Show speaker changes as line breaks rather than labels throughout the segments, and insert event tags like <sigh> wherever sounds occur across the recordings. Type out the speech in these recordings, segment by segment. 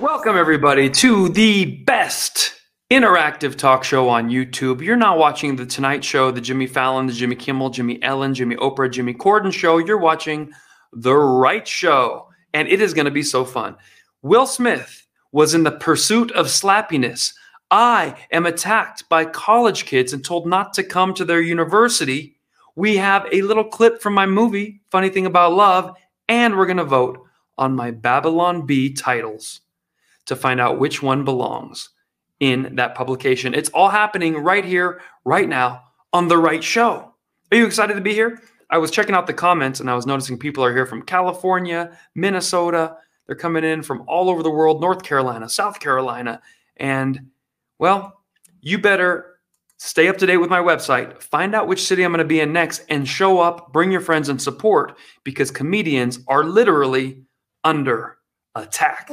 Welcome, everybody, to the best interactive talk show on YouTube. You're not watching The Tonight Show, The Jimmy Fallon, The Jimmy Kimmel, Jimmy Ellen, Jimmy Oprah, Jimmy Corden show. You're watching The Right Show, and it is going to be so fun. Will Smith was in the pursuit of slappiness. I am attacked by college kids and told not to come to their university. We have a little clip from my movie, Funny Thing About Love, and we're going to vote on my Babylon Bee titles to find out which one belongs in that publication. It's all happening right here, right now, on the right show. Are you excited to be here? I was checking out the comments and I was noticing people are here from California, Minnesota. They're coming in from all over the world, North Carolina, South Carolina. And, well, you better stay up to date with my website, find out which city I'm going to be in next, and show up, bring your friends and support because comedians are literally under attack.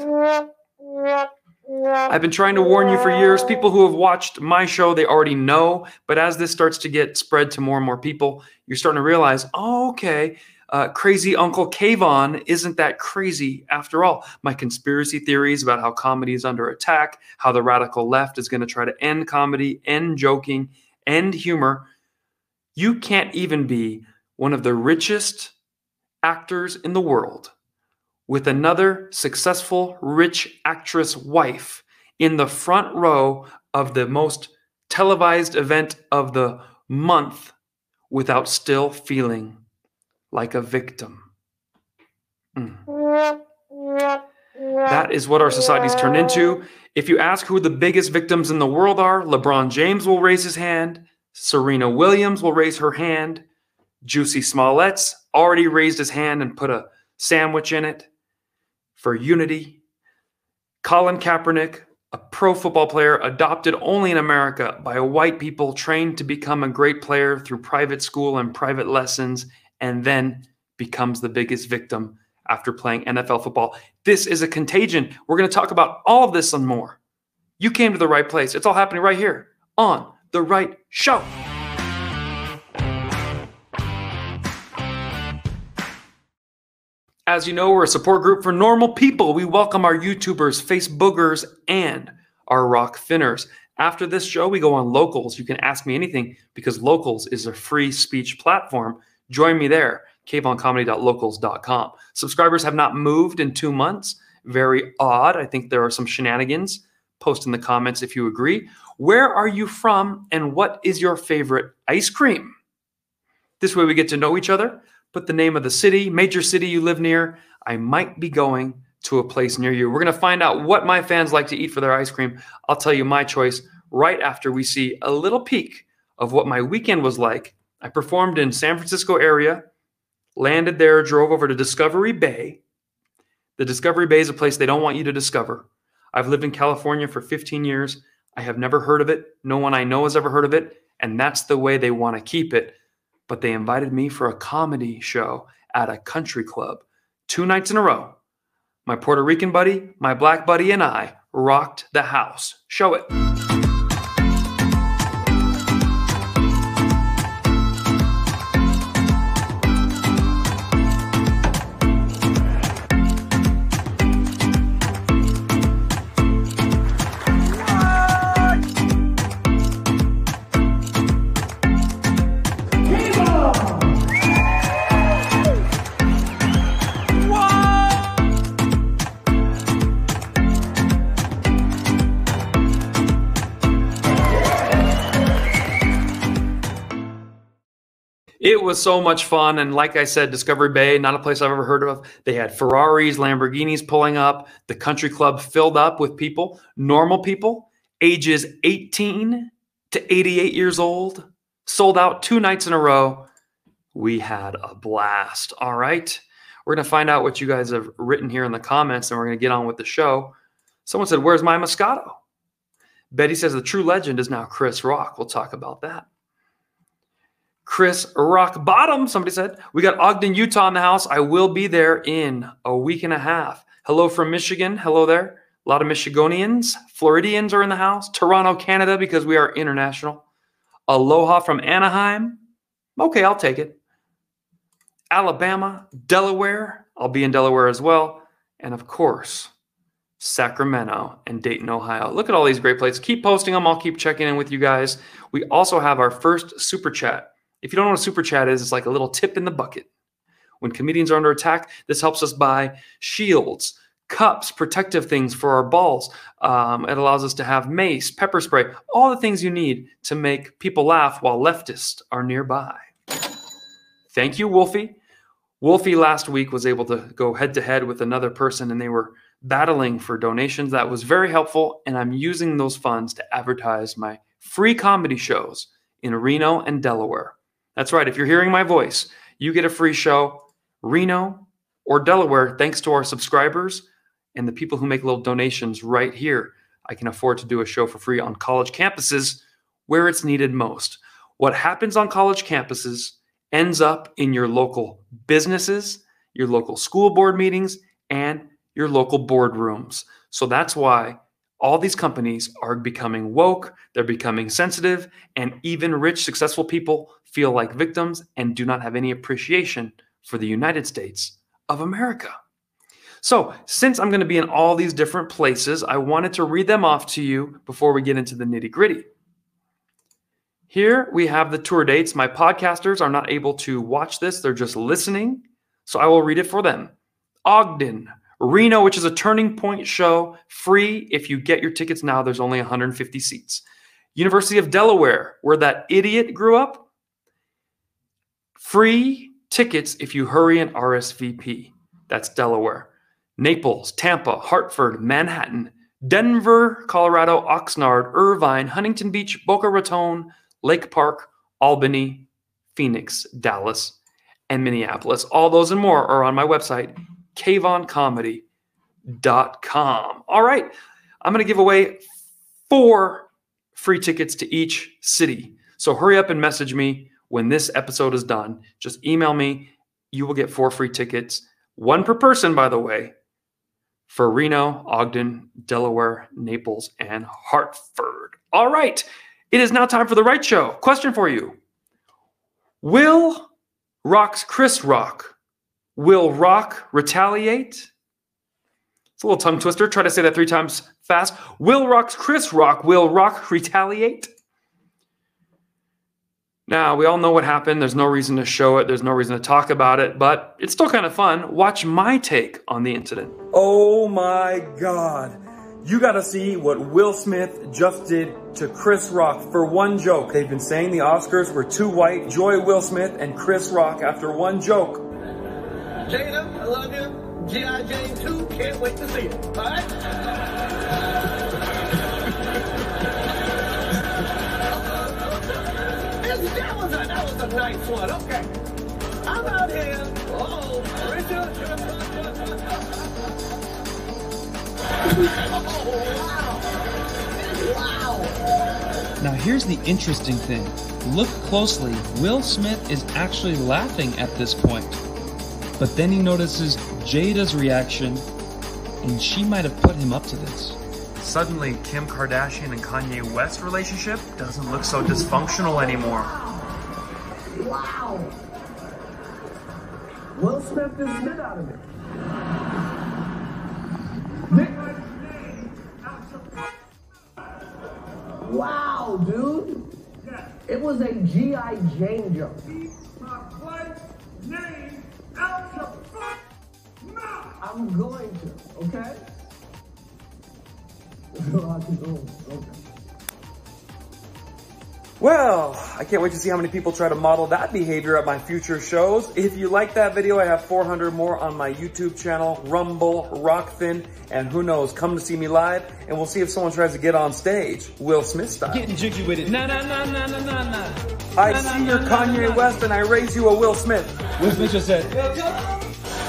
I've been trying to warn you for years. People who have watched my show, they already know. But as this starts to get spread to more and more people, you're starting to realize, oh, okay, uh, crazy Uncle Kayvon isn't that crazy after all. My conspiracy theories about how comedy is under attack, how the radical left is going to try to end comedy, end joking, end humor. You can't even be one of the richest actors in the world with another successful rich actress wife in the front row of the most televised event of the month without still feeling like a victim. Mm. That is what our society's turned into. If you ask who the biggest victims in the world are, LeBron James will raise his hand, Serena Williams will raise her hand, Juicy Smollett's already raised his hand and put a sandwich in it for unity. Colin Kaepernick, a pro football player adopted only in America by white people trained to become a great player through private school and private lessons, and then becomes the biggest victim after playing NFL football. This is a contagion. We're going to talk about all of this and more. You came to the right place. It's all happening right here on the right show. As you know, we're a support group for normal people. We welcome our YouTubers, Facebookers, and our Rokfinners. After this show, we go on Locals. You can ask me anything because Locals is a free speech platform. Join me there, kayvoncomedy.locals.com. Subscribers have not moved in two months. Very odd. I think there are some shenanigans. Post in the comments if you agree. Where are you from and what is your favorite ice cream? This way we get to know each other put the name of the city, major city you live near. I might be going to a place near you. We're going to find out what my fans like to eat for their ice cream. I'll tell you my choice right after we see a little peek of what my weekend was like. I performed in San Francisco area, landed there, drove over to Discovery Bay. The Discovery Bay is a place they don't want you to discover. I've lived in California for 15 years. I have never heard of it. No one I know has ever heard of it. And that's the way they want to keep it but they invited me for a comedy show at a country club two nights in a row. My Puerto Rican buddy, my black buddy, and I rocked the house. Show it. It was so much fun. And like I said, Discovery Bay, not a place I've ever heard of. They had Ferraris, Lamborghinis pulling up. The country club filled up with people, normal people, ages 18 to 88 years old, sold out two nights in a row. We had a blast. All right. We're going to find out what you guys have written here in the comments and we're going to get on with the show. Someone said, Where's my Moscato? Betty says the true legend is now Chris Rock. We'll talk about that. Chris Rock Bottom, somebody said. We got Ogden, Utah in the house. I will be there in a week and a half. Hello from Michigan. Hello there. A lot of Michigonians, Floridians are in the house. Toronto, Canada, because we are international. Aloha from Anaheim. Okay, I'll take it. Alabama, Delaware. I'll be in Delaware as well. And of course, Sacramento, and Dayton, Ohio. Look at all these great places. Keep posting them. I'll keep checking in with you guys. We also have our first super chat. If you don't know what a super chat is, it's like a little tip in the bucket. When comedians are under attack, this helps us buy shields, cups, protective things for our balls. Um, it allows us to have mace, pepper spray, all the things you need to make people laugh while leftists are nearby. Thank you, Wolfie. Wolfie last week was able to go head to head with another person and they were battling for donations. That was very helpful. And I'm using those funds to advertise my free comedy shows in Reno and Delaware. That's right. If you're hearing my voice, you get a free show, Reno or Delaware, thanks to our subscribers and the people who make little donations right here. I can afford to do a show for free on college campuses where it's needed most. What happens on college campuses ends up in your local businesses, your local school board meetings, and your local boardrooms. So that's why all these companies are becoming woke, they're becoming sensitive, and even rich, successful people feel like victims and do not have any appreciation for the United States of America. So, since I'm going to be in all these different places, I wanted to read them off to you before we get into the nitty gritty. Here we have the tour dates. My podcasters are not able to watch this, they're just listening. So I will read it for them. Ogden, Reno, which is a turning point show, free if you get your tickets now. There's only 150 seats. University of Delaware, where that idiot grew up, free tickets if you hurry and RSVP. That's Delaware. Naples, Tampa, Hartford, Manhattan, Denver, Colorado, Oxnard, Irvine, Huntington Beach, Boca Raton, Lake Park, Albany, Phoenix, Dallas, and Minneapolis. All those and more are on my website, kayvoncomedy.com. All right, I'm going to give away four free tickets to each city. So hurry up and message me when this episode is done. Just email me. You will get four free tickets, one per person, by the way, for Reno, Ogden, Delaware, Naples, and Hartford. All right, it is now time for the right show. Question for you Will Rock's Chris Rock Will Rock retaliate? It's a little tongue twister. Try to say that three times fast. Will Rock's Chris Rock, will Rock retaliate? Now, we all know what happened. There's no reason to show it, there's no reason to talk about it, but it's still kind of fun. Watch my take on the incident.
Oh my God. You gotta see what Will Smith just did to Chris Rock for one joke. They've been saying the Oscars were too white. Joy Will Smith and Chris Rock after one joke.
Jada, I love you. G.I. Jane 2, can't wait to see it. All right? that, was a, that was a nice one. Okay. I'm out here. Oh, Richard. oh, wow. Wow.
Now, here's the interesting thing. Look closely. Will Smith is actually laughing at this point. But then he notices Jada's reaction, and she might have put him up to this.
Suddenly, Kim Kardashian and Kanye West's relationship doesn't look so dysfunctional anymore.
Wow. wow. Will Smith is spit out of it. Wow, dude. It was a G.I. Jane joke.
Well, I can't wait to see how many people try to model that behavior at my future shows. If you like that video, I have 400 more on my YouTube channel, Rumble, Rokfin, and who knows, come to see me live, and we'll see if someone tries to get on stage, Will Smith style.
Getting jiggy with it. Nah, nah, nah, nah, nah, nah, nah.
I see your Kanye West and I raise you a Will Smith.
Will Smith just said,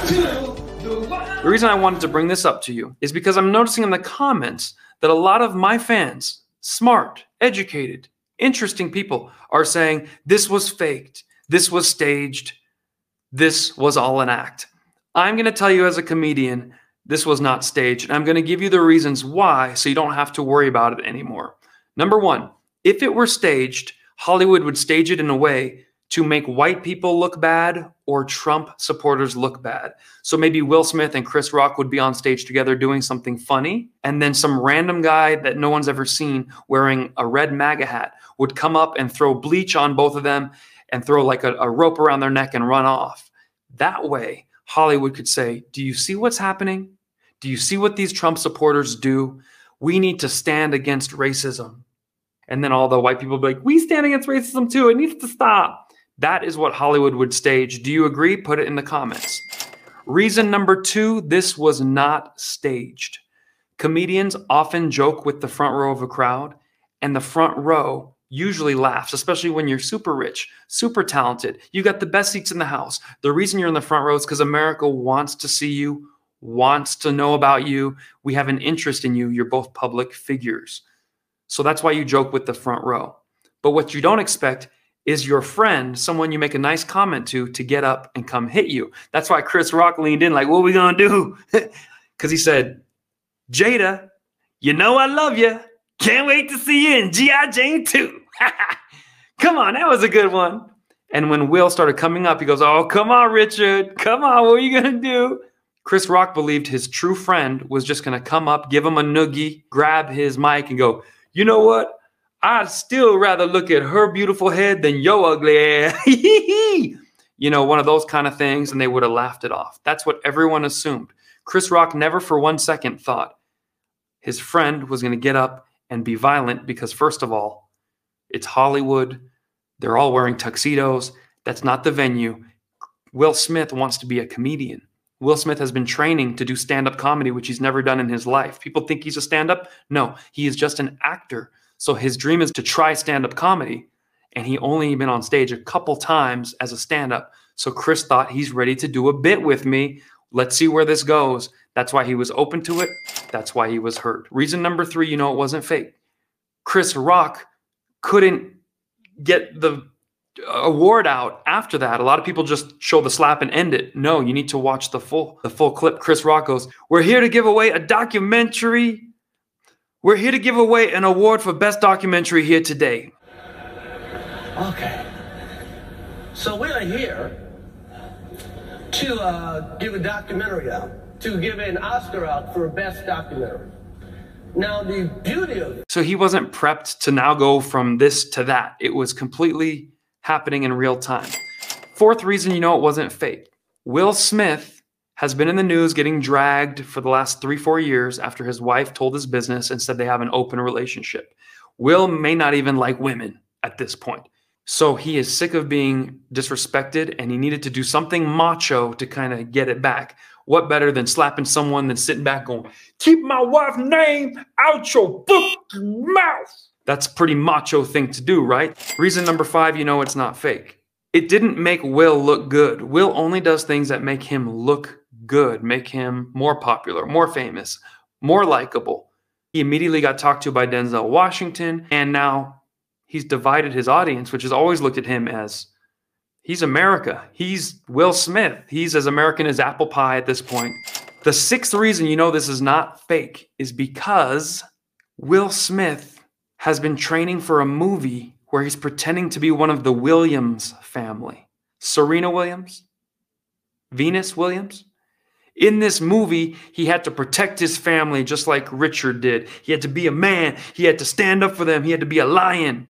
The reason I wanted to bring this up to you is because I'm noticing in the comments that a lot of my fans, smart, educated, interesting people, are saying this was faked, this was staged, this was all an act. I'm going to tell you as a comedian, this was not staged. And I'm going to give you the reasons why so you don't have to worry about it anymore. Number one, if it were staged, Hollywood would stage it in a way to make white people look bad or Trump supporters look bad. So maybe Will Smith and Chris Rock would be on stage together doing something funny, and then some random guy that no one's ever seen wearing a red MAGA hat would come up and throw bleach on both of them and throw like a, a rope around their neck and run off. That way, Hollywood could say, Do you see what's happening? Do you see what these Trump supporters do? We need to stand against racism. And then all the white people be like, We stand against racism too. It needs to stop. That is what Hollywood would stage. Do you agree? Put it in the comments. Reason number two this was not staged. Comedians often joke with the front row of a crowd, and the front row usually laughs, especially when you're super rich, super talented. You got the best seats in the house. The reason you're in the front row is because America wants to see you, wants to know about you. We have an interest in you. You're both public figures. So that's why you joke with the front row. But what you don't expect is your friend, someone you make a nice comment to, to get up and come hit you. That's why Chris Rock leaned in, like, what are we gonna do? <laughs> Because he said, Jada, you know I love you. Can't wait to see you in G.I. Jane 2. <laughs> come on, that was a good one. And when Will started coming up, he goes, Oh, come on, Richard. Come on, what are you going to do? Chris Rock believed his true friend was just going to come up, give him a noogie, grab his mic, and go, You know what? I'd still rather look at her beautiful head than your ugly ass. <laughs> you know, one of those kind of things, and they would have laughed it off. That's what everyone assumed. Chris Rock never for one second thought his friend was going to get up and be violent because, first of all, it's Hollywood. They're all wearing tuxedos. That's not the venue. Will Smith wants to be a comedian. Will Smith has been training to do stand up comedy, which he's never done in his life. People think he's a stand up. No, he is just an actor. So his dream is to try stand up comedy. And he only been on stage a couple times as a stand up. So Chris thought he's ready to do a bit with me. Let's see where this goes. That's why he was open to it. That's why he was hurt. Reason number three, you know, it wasn't fake. Chris Rock couldn't get the award out after that. A lot of people just show the slap and end it. No, you need to watch the full the full clip. Chris Rock goes, "We're here to give away a documentary. We're here to give away an award for best documentary here today."
Okay. So we are here to uh, give a documentary out, to give an Oscar out for best documentary. Now, the beauty of it.
So he wasn't prepped to now go from this to that. It was completely happening in real time. Fourth reason you know it wasn't fake Will Smith has been in the news getting dragged for the last three, four years after his wife told his business and said they have an open relationship. Will may not even like women at this point. So he is sick of being disrespected and he needed to do something macho to kind of get it back. What better than slapping someone than sitting back going, keep my wife's name out your fucking mouth? That's a pretty macho thing to do, right? Reason number five, you know it's not fake. It didn't make Will look good. Will only does things that make him look good, make him more popular, more famous, more likable. He immediately got talked to by Denzel Washington, and now he's divided his audience, which has always looked at him as He's America. He's Will Smith. He's as American as apple pie at this point. The sixth reason you know this is not fake is because Will Smith has been training for a movie where he's pretending to be one of the Williams family. Serena Williams, Venus Williams. In this movie, he had to protect his family just like Richard did. He had to be a man. He had to stand up for them. He had to be a lion.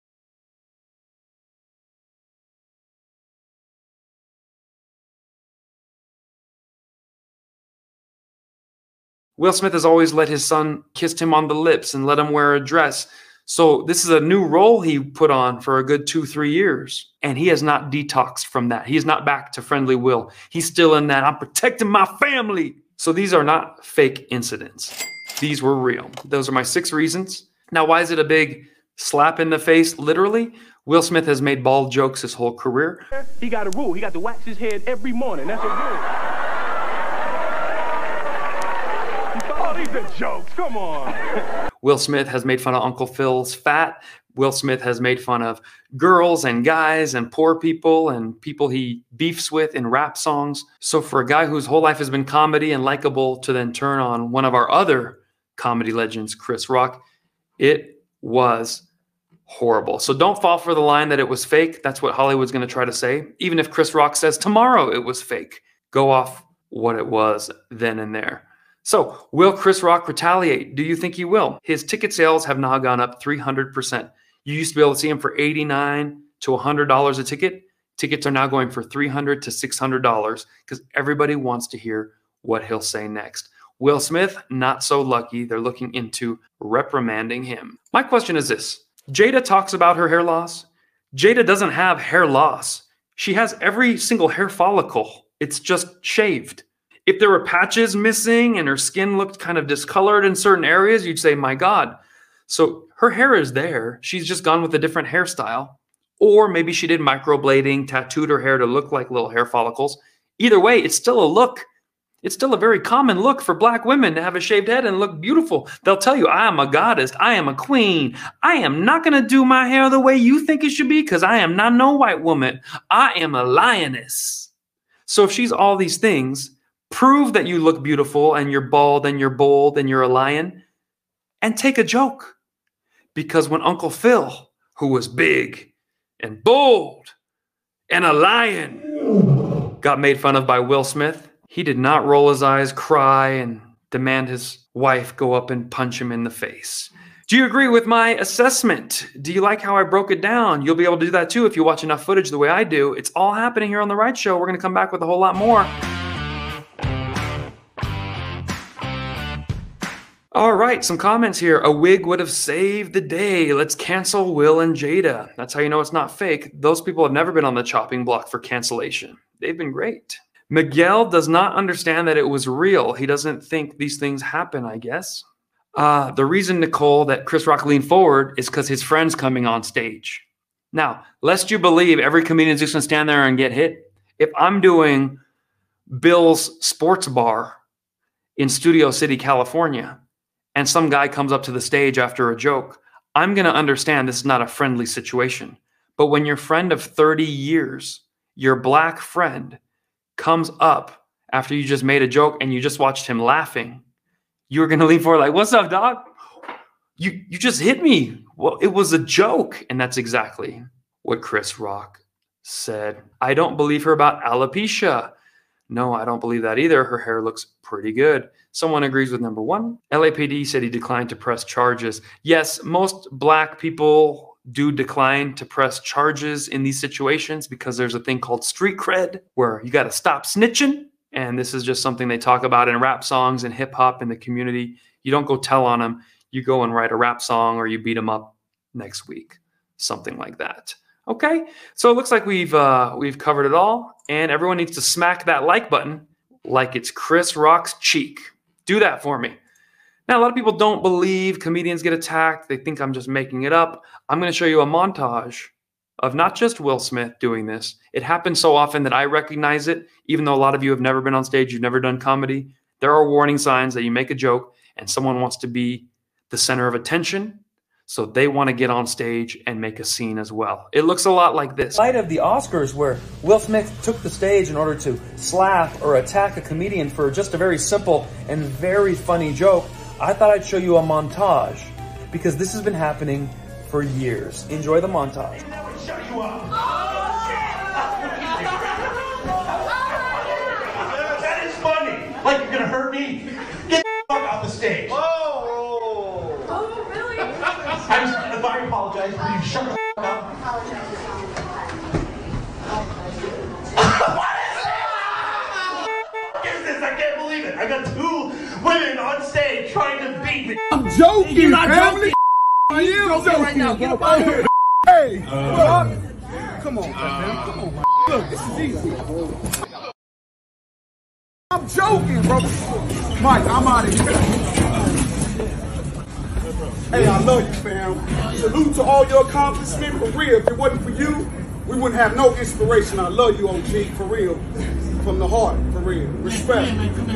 Will Smith has always let his son kiss him on the lips and let him wear a dress. So this is a new role he put on for a good two, three years. And he has not detoxed from that. He is not back to friendly Will. He's still in that, I'm protecting my family. So these are not fake incidents. These were real. Those are my six reasons. Now, why is it a big slap in the face? Literally, Will Smith has made bald jokes his whole career.
He got a rule. He got to wax his head every morning. That's a rule. Are jokes. Come on. <laughs>
Will Smith has made fun of Uncle Phil's fat. Will Smith has made fun of girls and guys and poor people and people he beefs with in rap songs. So, for a guy whose whole life has been comedy and likable to then turn on one of our other comedy legends, Chris Rock, it was horrible. So don't fall for the line that it was fake. That's what Hollywood's going to try to say. Even if Chris Rock says tomorrow it was fake, go off what it was then and there. So, will Chris Rock retaliate? Do you think he will? His ticket sales have now gone up 300%. You used to be able to see him for 89 to $100 a ticket. Tickets are now going for 300 to $600 because everybody wants to hear what he'll say next. Will Smith, not so lucky. They're looking into reprimanding him. My question is this Jada talks about her hair loss. Jada doesn't have hair loss, she has every single hair follicle, it's just shaved. If there were patches missing and her skin looked kind of discolored in certain areas, you'd say, my God. So her hair is there. She's just gone with a different hairstyle. Or maybe she did microblading, tattooed her hair to look like little hair follicles. Either way, it's still a look. It's still a very common look for black women to have a shaved head and look beautiful. They'll tell you, I am a goddess. I am a queen. I am not going to do my hair the way you think it should be because I am not no white woman. I am a lioness. So if she's all these things, prove that you look beautiful and you're bald and you're bold and you're a lion and take a joke. Because when Uncle Phil, who was big and bold and a lion, got made fun of by Will Smith, he did not roll his eyes, cry, and demand his wife go up and punch him in the face. Do you agree with my assessment? Do you like how I broke it down? You'll be able to do that too if you watch enough footage the way I do. It's all happening here on The Right Show. We're going to come back with a whole lot more. All right, some comments here. A wig would have saved the day. Let's cancel Will and Jada. That's how you know it's not fake. Those people have never been on the chopping block for cancellation. They've been great. Miguel does not understand that it was real. He doesn't think these things happen, I guess. Uh, the reason, Nicole, that Chris Rock leaned forward is because his friend's coming on stage. Now, lest you believe every comedian's just to stand there and get hit, if I'm doing Bill's Sports Bar in Studio City, California, and some guy comes up to the stage after a joke, I'm going to understand this is not a friendly situation. But when your friend of 30 years, your black friend, comes up after you just made a joke and you just watched him laughing, you're going to lean forward like, "What's up, dog? You you just hit me. Well, it was a joke." And that's exactly what Chris Rock said. I don't believe her about alopecia. No, I don't believe that either. Her hair looks pretty good. Someone agrees with number one. LAPD said he declined to press charges. Yes, most black people do decline to press charges in these situations because there's a thing called street cred where you got to stop snitching. And this is just something they talk about in rap songs and hip hop in the community. You don't go tell on them, you go and write a rap song or you beat them up next week, something like that. Okay, so it looks like we've uh, we've covered it all, and everyone needs to smack that like button like it's Chris Rock's cheek. Do that for me. Now, a lot of people don't believe comedians get attacked. They think I'm just making it up. I'm going to show you a montage of not just Will Smith doing this. It happens so often that I recognize it, even though a lot of you have never been on stage, you've never done comedy. There are warning signs that you make a joke and someone wants to be the center of attention. So they want to get on stage and make a scene as well. It looks a lot like this.
Light of the Oscars where Will Smith took the stage in order to slap or attack a comedian for just a very simple and very funny joke, I thought I'd show you a montage because this has been happening for years. Enjoy the montage.
That is funny. Like you're gonna hurt me. Get the fuck off the stage.
Really?
I just, if I apologize, will you shut the fuck up? What is this? I can't believe it. I got two women on stage trying to beat me.
I'm joking,
You're not joking.
I am
joking
joking.
right now. Get up out of here.
Hey, look. Come on, man. Come on, man. Look, this is easy. I'm joking, bro. Mike, I'm out of here. Hey, I love you, fam. Salute to all your accomplishment for real. If it wasn't for you, we wouldn't have no inspiration. I love you, OG, for real. From the heart, for real. Respect.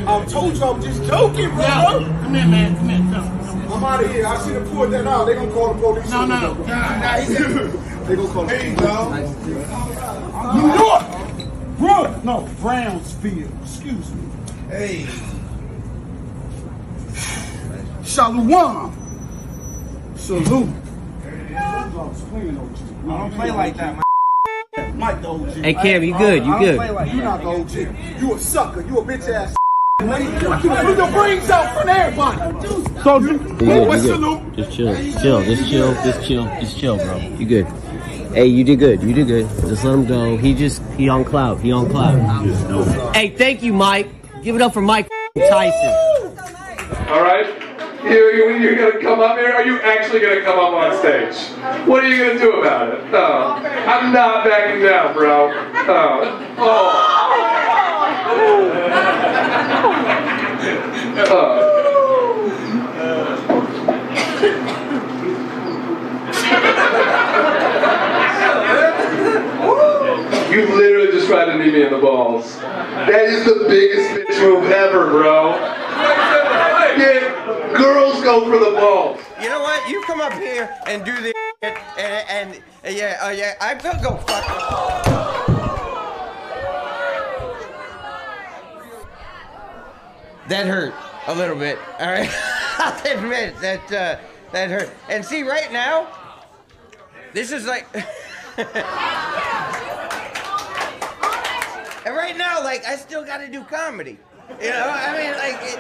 I told you I'm just joking, bro.
Come here, man. Come here. Come.
I'm out of here. I should have pulled that out. They gonna call the police.
No, no, no. Nah, nah, he <laughs>
they gonna call the
Hey,
police.
dog.
New York! Brook! No, Brownsville. Excuse me.
Hey.
Shalom. Salute. clubs cleaning OG.
I don't play like that, man. <laughs>
Mike the OG.
Hey, Cam, you good, you good.
play like you not the OG. You a sucker. You a bitch ass. Put your brains out for everybody. So,
You good,
what's
you
your
good. Just chill, chill, just chill, just chill, just chill, bro. You good. Hey, you did good, you did good. Just let him go. He just, he on cloud, he on cloud. Hey, thank you, Mike. Give it up for Mike Tyson.
All right? You, you, you're going to come up here? Are you actually going to come up on stage? What are you going to do about it? Oh, I'm not backing down, bro. Uh, oh. Oh. Oh. You literally just tried to knee me in the balls. That is the biggest bitch move ever, bro. Girls go for the balls.
You know what? You come up here and do this and, and, and yeah, uh, yeah, I will go fuck. That hurt a little bit. All right, <laughs> I'll admit that uh, that hurt. And see, right now, this is like. <laughs> and right now, like, I still got to do comedy. You know, I mean, like, it,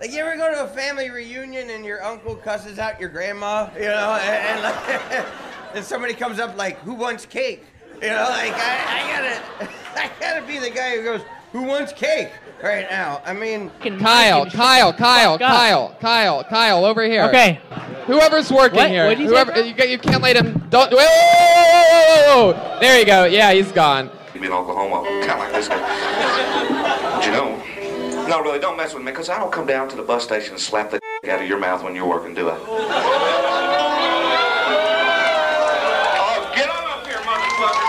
like you ever go to a family reunion and your uncle cusses out your grandma, you know, and, and, like, <laughs> and somebody comes up like, "Who wants cake?" You know, like I, I gotta, <laughs> I gotta be the guy who goes, "Who wants cake?" Right now. I mean,
Kyle, Kyle, Kyle, Kyle, Kyle, Kyle, over here.
Okay.
Whoever's working
What?
here.
What'd you
Whoever
bro?
you, can't- you can't let him. Don't. Whoa, whoa, whoa, whoa, whoa. There you go. Yeah, he's gone.
in Oklahoma, kind of like this guy. <laughs> But you know, no, really, don't mess with me, because I don't come down to the bus station and slap the <laughs> out of your mouth when you're working, do I? Oh, get on up here, motherfucker.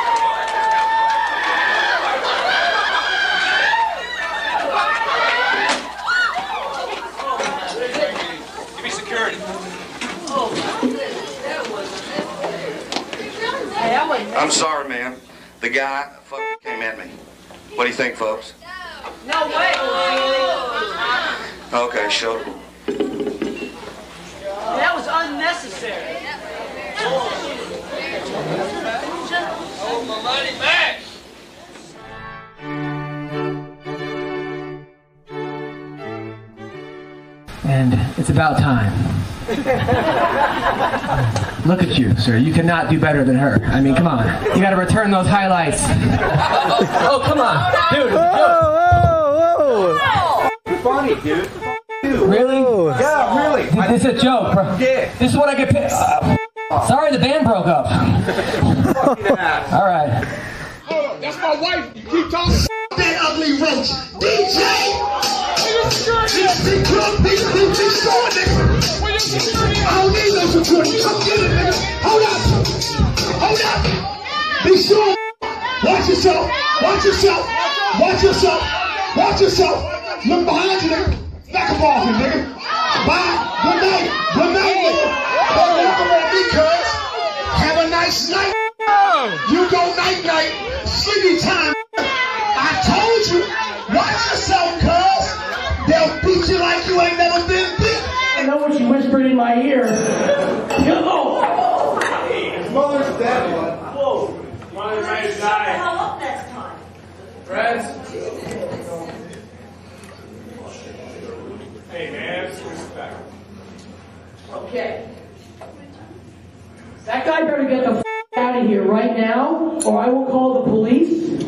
Give me security.
I'm sorry, man. The guy fucking came at me. What do you think, folks?
No way.
Okay, sure.
That was unnecessary.
Hold my money back.
And it's about time. Look at you, sir. You cannot do better than her. I mean, come on. You got to return those highlights. <laughs> oh, come on, dude. dude.
Funny, dude.
Really?
Yeah, really.
This is a joke, bro.
Yeah.
This is what I get paid. Uh, sorry, the band broke up. All right.
Hold on, That's my wife. You keep talking.
That ugly roach. DJ! DJ Club, DJ, DJ Store, nigga. I don't need no security. Come get it, nigga. Hold up. Hold up. Be sure. Watch yourself. Watch yourself. Watch yourself. Watch yourself. Look behind you, nigga. Back up off you, nigga. Bye. Good night. Good night, nigga. Don't walk around me, cuz. Have a nice night. You go night night. Sleepy time. I told you. Watch yourself, cuz. They'll beat you like you ain't never been beat.
I know what she whispered in my ear. Yo!
His mother's dead, bud.
Whoa. Mother ready to die. up next time.
Friends. Hey, man, respect.
Okay. That guy better get the f- out of here right now, or I will call the police,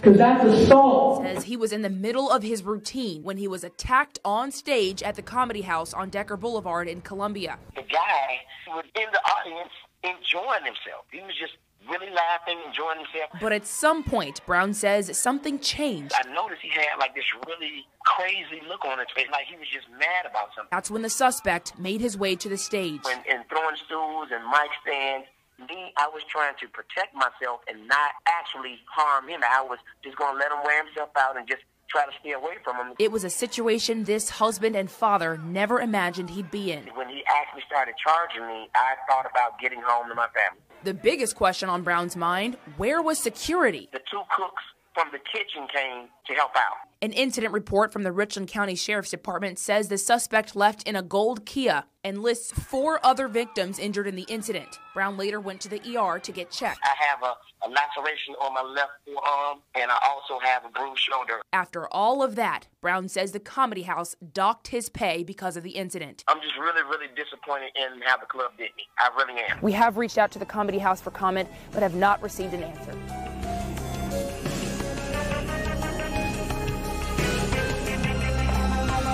because that's assault.
Says he was in the middle of his routine when he was attacked on stage at the Comedy House on Decker Boulevard in Columbia.
the guy was in the audience enjoying himself. He was just really laughing, enjoying himself.
But at some point, Brown says something changed.
I noticed he had like this really crazy look on his face, like he was just mad about something.
That's when the suspect made his way to the stage.
And, and throwing stools and mic stands. Me, I was trying to protect myself and not actually harm him. I was just going to let him wear himself out and just try to stay away from him.
It was a situation this husband and father never imagined he'd be in.
When he actually started charging me, I thought about getting home to my family.
The biggest question on Brown's mind where was security?
The two cooks from the kitchen came to help out.
An incident report from the Richland County Sheriff's Department says the suspect left in a gold Kia and lists four other victims injured in the incident. Brown later went to the ER to get checked.
I have a, a laceration on my left forearm, and I also have a bruised shoulder.
After all of that, Brown says the Comedy House docked his pay because of the incident.
I'm just really, really disappointed in how the club did me. I really am.
We have reached out to the Comedy House for comment, but have not received an answer.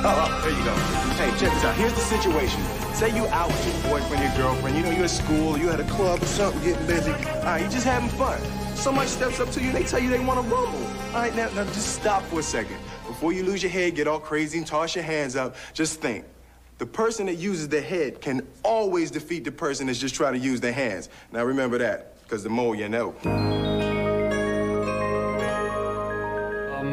Oh, <laughs> there you go. Hey, check this out. Here's the situation. Say you out with your boyfriend, your girlfriend. You know, you're at school, you at a club or something, getting busy. All right, you just having fun. Somebody steps up to you and they tell you they want to rumble. All right, now, now just stop for a second. Before you lose your head, get all crazy and toss your hands up, just think. The person that uses their head can always defeat the person that's just trying to use their hands. Now remember that, because the more you know.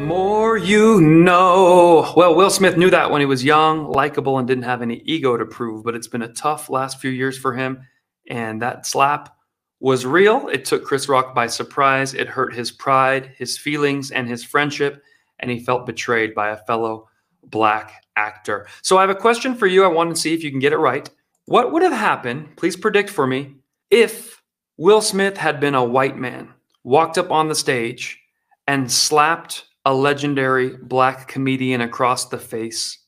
More you know. Well, Will Smith knew that when he was young, likable, and didn't have any ego to prove, but it's been a tough last few years for him. And that slap was real. It took Chris Rock by surprise. It hurt his pride, his feelings, and his friendship. And he felt betrayed by a fellow black actor. So I have a question for you. I want to see if you can get it right. What would have happened, please predict for me, if Will Smith had been a white man, walked up on the stage, and slapped a legendary black comedian across the face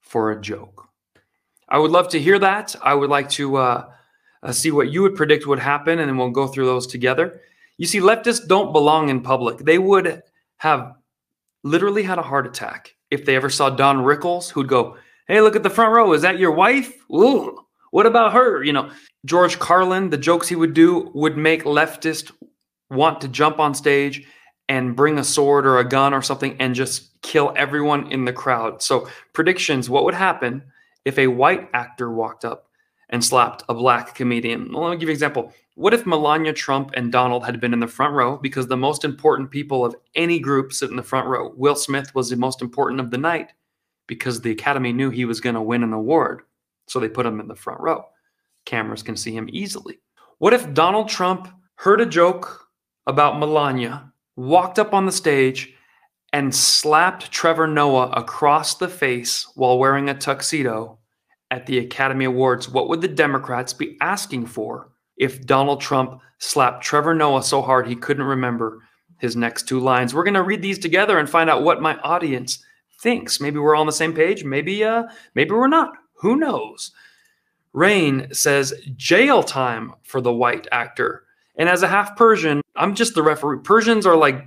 for a joke? I would love to hear that. I would like to uh, uh, see what you would predict would happen, and then we'll go through those together. You see, leftists don't belong in public. They would have literally had a heart attack if they ever saw Don Rickles, who'd go, Hey, look at the front row. Is that your wife? Ooh, what about her? You know, George Carlin, the jokes he would do would make leftists want to jump on stage and bring a sword or a gun or something and just kill everyone in the crowd. So, predictions what would happen if a white actor walked up and slapped a black comedian? Well, let me give you an example. What if Melania Trump and Donald had been in the front row because the most important people of any group sit in the front row? Will Smith was the most important of the night because the Academy knew he was going to win an award. So they put him in the front row. Cameras can see him easily. What if Donald Trump heard a joke about Melania, walked up on the stage, and slapped Trevor Noah across the face while wearing a tuxedo at the Academy Awards? What would the Democrats be asking for if Donald Trump slapped Trevor Noah so hard he couldn't remember his next two lines? We're going to read these together and find out what my audience thinks. Maybe we're all on the same page. Maybe uh maybe we're not. Who knows? Rain says jail time for the white actor. And as a half Persian, I'm just the referee. Persians are like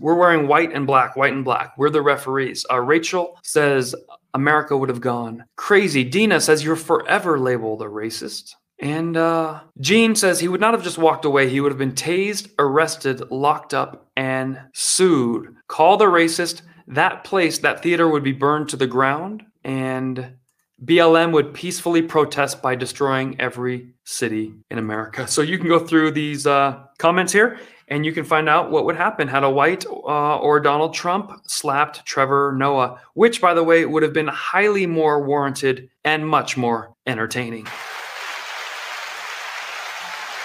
we're wearing white and black, white and black. We're the referees. Uh, Rachel says America would have gone crazy. Dina says you're forever labeled a racist. And uh, Gene says he would not have just walked away. He would have been tased, arrested, locked up, and sued. Called a racist. That place, that theater would be burned to the ground. And BLM would peacefully protest by destroying every city in America. So you can go through these uh, comments here and you can find out what would happen had a white uh, or Donald Trump slapped Trevor Noah, which, by the way, would have been highly more warranted and much more entertaining.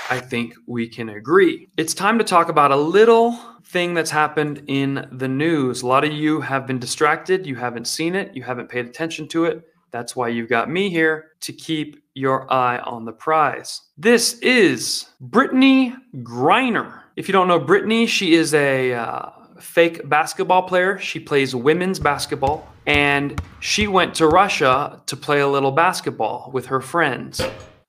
I think we can agree. It's time to talk about a little thing that's happened in the news. A lot of you have been distracted, you haven't seen it, you haven't paid attention to it. That's why you've got me here to keep your eye on the prize. This is Brittney Griner. If you don't know Brittney, she is a uh, fake basketball player. She plays women's basketball, and she went to Russia to play a little basketball with her friends.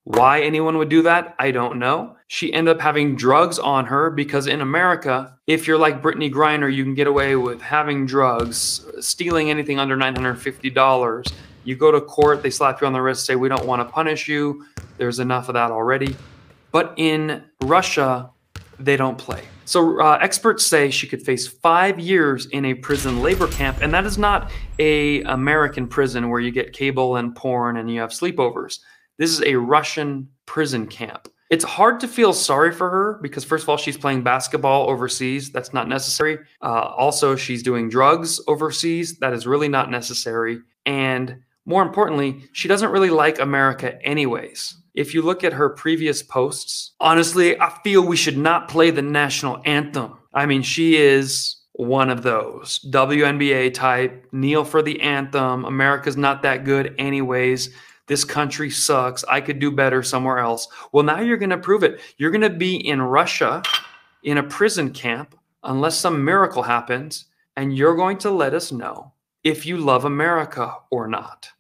Why anyone would do that, I don't know. She ended up having drugs on her because in America, if you're like Brittney Griner, you can get away with having drugs, stealing anything under $950. You go to court, they slap you on the wrist, say, We don't want to punish you. There's enough of that already. But in Russia, they don't play. So uh, experts say she could face five years in a prison labor camp, and that is not a American prison where you get cable and porn and you have sleepovers. This is a Russian prison camp. It's hard to feel sorry for her because, first of all, she's playing basketball overseas. That's not necessary. Uh, also, she's doing drugs overseas. That is really not necessary. And more importantly, she doesn't really like America, anyways. If you look at her previous posts, honestly, I feel we should not play the national anthem. I mean, she is one of those WNBA type, kneel for the anthem. America's not that good, anyways. This country sucks. I could do better somewhere else. Well, now you're going to prove it. You're going to be in Russia in a prison camp unless some miracle happens, and you're going to let us know if you love America or not.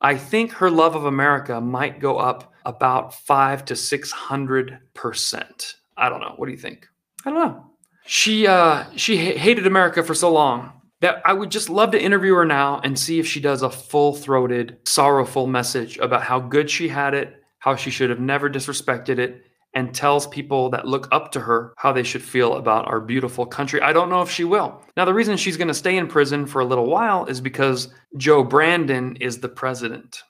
I think her love of America might go up about five to six hundred percent. I don't know. What do you think? I don't know. She uh, she hated America for so long that I would just love to interview her now and see if she does a full-throated, sorrowful message about how good she had it, how she should have never disrespected it, and tells people that look up to her how they should feel about our beautiful country. I don't know if she will. Now, the reason she's going to stay in prison for a little while is because Joe Brandon is the president.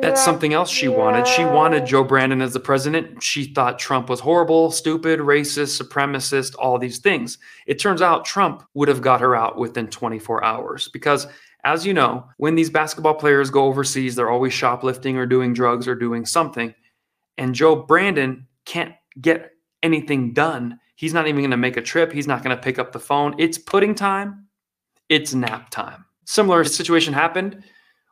That's something else she wanted. She wanted Joe Brandon as the president. She thought Trump was horrible, stupid, racist, supremacist, all these things. It turns out Trump would have got her out within 24 hours because as you know, when these basketball players go overseas, they're always shoplifting or doing drugs or doing something and Joe Brandon can't get anything done. He's not even going to make a trip. He's not going to pick up the phone. It's pudding time. It's nap time. Similar situation happened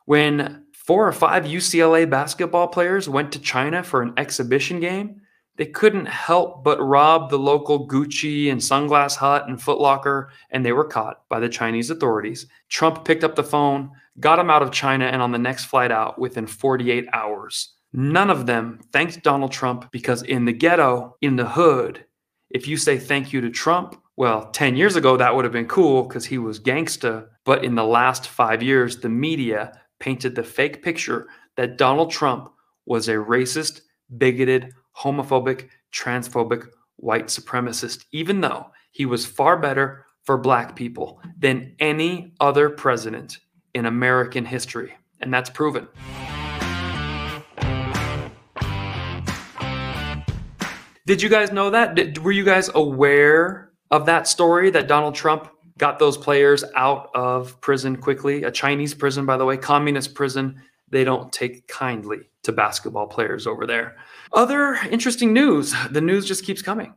when four or five UCLA basketball players went to China for an exhibition game. They couldn't help but rob the local Gucci and Sunglass Hut and Footlocker, and they were caught by the Chinese authorities. Trump picked up the phone, got them out of China, and on the next flight out within 48 hours. None of them thanked Donald Trump because in the ghetto, in the hood, if you say thank you to Trump, well, 10 years ago, that would have been cool because he was gangsta. But in the last five years, the media painted the fake picture that Donald Trump was a racist, bigoted, homophobic, transphobic, white supremacist, even though he was far better for black people than any other president in American history. And that's proven. Did you guys know that? Did, were you guys aware of that story that Donald Trump got those players out of prison quickly? A Chinese prison, by the way, communist prison. They don't take kindly to basketball players over there. Other interesting news the news just keeps coming.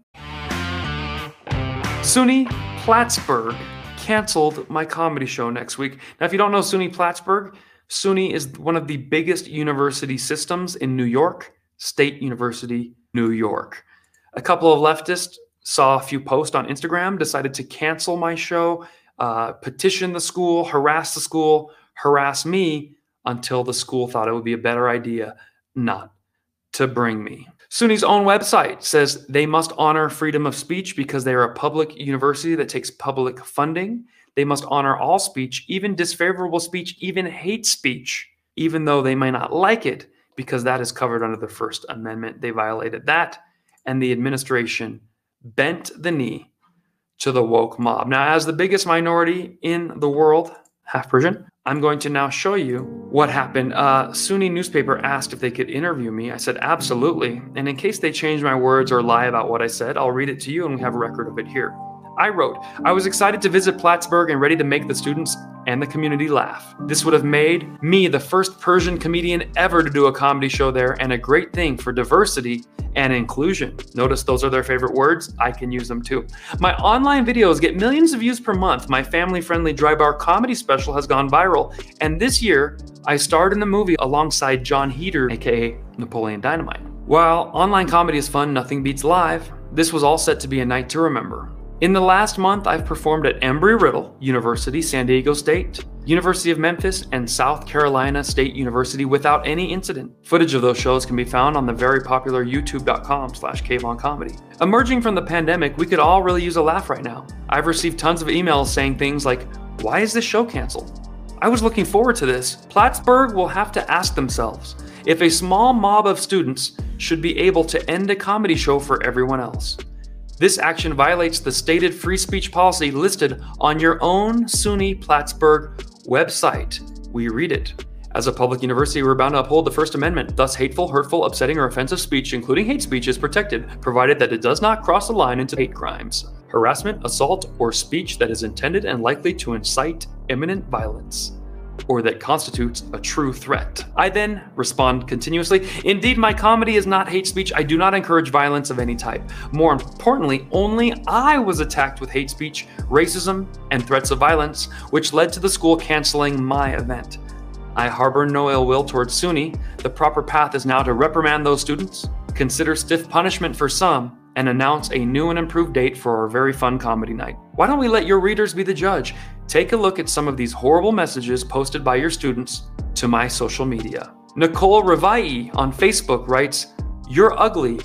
SUNY Plattsburgh canceled my comedy show next week. Now, if you don't know SUNY Plattsburgh, SUNY is one of the biggest university systems in New York, State University, New York. A couple of leftists saw a few posts on Instagram, decided to cancel my show, uh, petition the school, harass the school, harass me until the school thought it would be a better idea not to bring me. SUNY's own website says they must honor freedom of speech because they are a public university that takes public funding. They must honor all speech, even disfavorable speech, even hate speech, even though they may not like it, because that is covered under the First Amendment. They violated that and the administration bent the knee to the woke mob. Now, as the biggest minority in the world, half Persian, I'm going to now show you what happened. Uh, SUNY newspaper asked if they could interview me. I said, absolutely. And in case they change my words or lie about what I said, I'll read it to you and we have a record of it here. I wrote, I was excited to visit Plattsburgh and ready to make the students and the community laugh. This would have made me the first Persian comedian ever to do a comedy show there and a great thing for diversity and inclusion. Notice those are their favorite words. I can use them too. My online videos get millions of views per month. My family friendly dry bar comedy special has gone viral. And this year, I starred in the movie alongside Jon Heder, aka Napoleon Dynamite. While online comedy is fun, nothing beats live. This was all set to be a night to remember. In the last month, I've performed at Embry-Riddle University, San Diego State, University of Memphis, and South Carolina State University without any incident. Footage of those shows can be found on the very popular youtube.com slash kvoncomedy. Emerging from the pandemic, we could all really use a laugh right now. I've received tons of emails saying things like, why is this show canceled? I was looking forward to this. Plattsburgh will have to ask themselves if a small mob of students should be able to end a comedy show for everyone else. This action violates the stated free speech policy listed on your own SUNY Plattsburgh website. We read it. As a public university, we're bound to uphold the First Amendment. Thus, hateful, hurtful, upsetting, or offensive speech, including hate speech, is protected, provided that it does not cross the line into hate crimes, harassment, assault, or speech that is intended and likely to incite imminent violence. Or that constitutes a true threat. I then respond continuously Indeed, my comedy is not hate speech. I do not encourage violence of any type. More importantly, only I was attacked with hate speech, racism, and threats of violence, which led to the school canceling my event. I harbor no ill will towards SUNY. The proper path is now to reprimand those students, consider stiff punishment for some, and announce a new and improved date for our very fun comedy night. Why don't we let your readers be the judge? Take a look at some of these horrible messages posted by your students to my social media. Nicole Rivai on Facebook writes, You're ugly,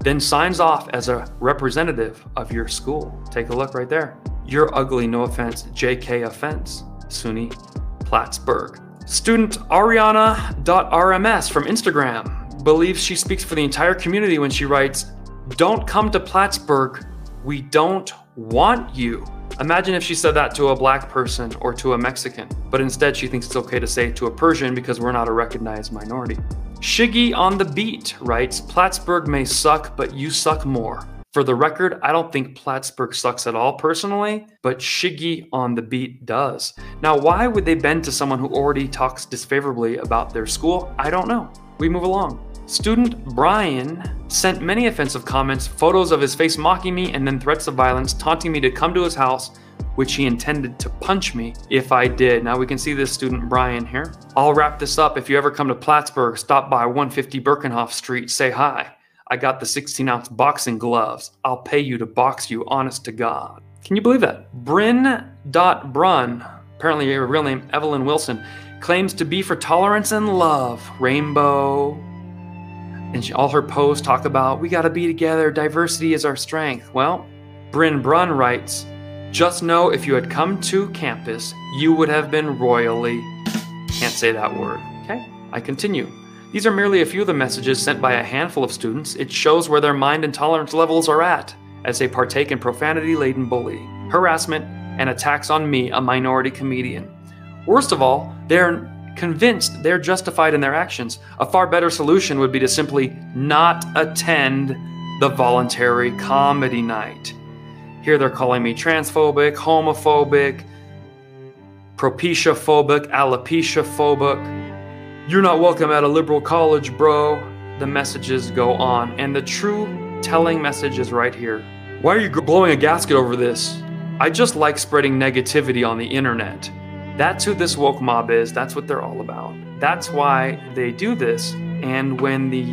then signs off as a representative of your school. Take a look right there. You're ugly, no offense, JK offense, SUNY Plattsburgh. Student Ariana.rms from Instagram believes she speaks for the entire community when she writes, Don't come to Plattsburgh. We don't want you. Imagine if she said that to a black person or to a Mexican, but instead she thinks it's okay to say it to a Persian because we're not a recognized minority. Shiggy on the beat writes, Plattsburgh may suck, but you suck more. For the record, I don't think Plattsburgh sucks at all personally, but Shiggy on the beat does. Now, why would they bend to someone who already talks disfavorably about their school? I don't know. We move along. Student Brian sent many offensive comments, photos of his face mocking me, and then threats of violence, taunting me to come to his house, which he intended to punch me if I did. Now we can see this student Brian here. I'll wrap this up. If you ever come to Plattsburgh, stop by 150 Birkenhoff Street, say hi. I got the 16 ounce boxing gloves. I'll pay you to box you, honest to God. Can you believe that? Bryn.Brun, apparently her real name Evelyn Wilson, claims to be for tolerance and love, rainbow. And she, all her posts talk about, we gotta be together, diversity is our strength. Well, Bryn Brun writes, just know if you had come to campus, you would have been royally. Can't say that word. Okay, I continue. These are merely a few of the messages sent by a handful of students. It shows where their mind and tolerance levels are at as they partake in profanity laden bully, harassment, and attacks on me, a minority comedian. Worst of all, they're convinced they're justified in their actions. A far better solution would be to simply not attend the voluntary comedy night. Here they're calling me transphobic, homophobic, propitiophobic, alopecia-phobic. You're not welcome at a liberal college, bro. The messages go on, and the true telling message is right here. Why are you blowing a gasket over this? I just like spreading negativity on the internet. That's who this woke mob is. That's what they're all about. That's why they do this. And when the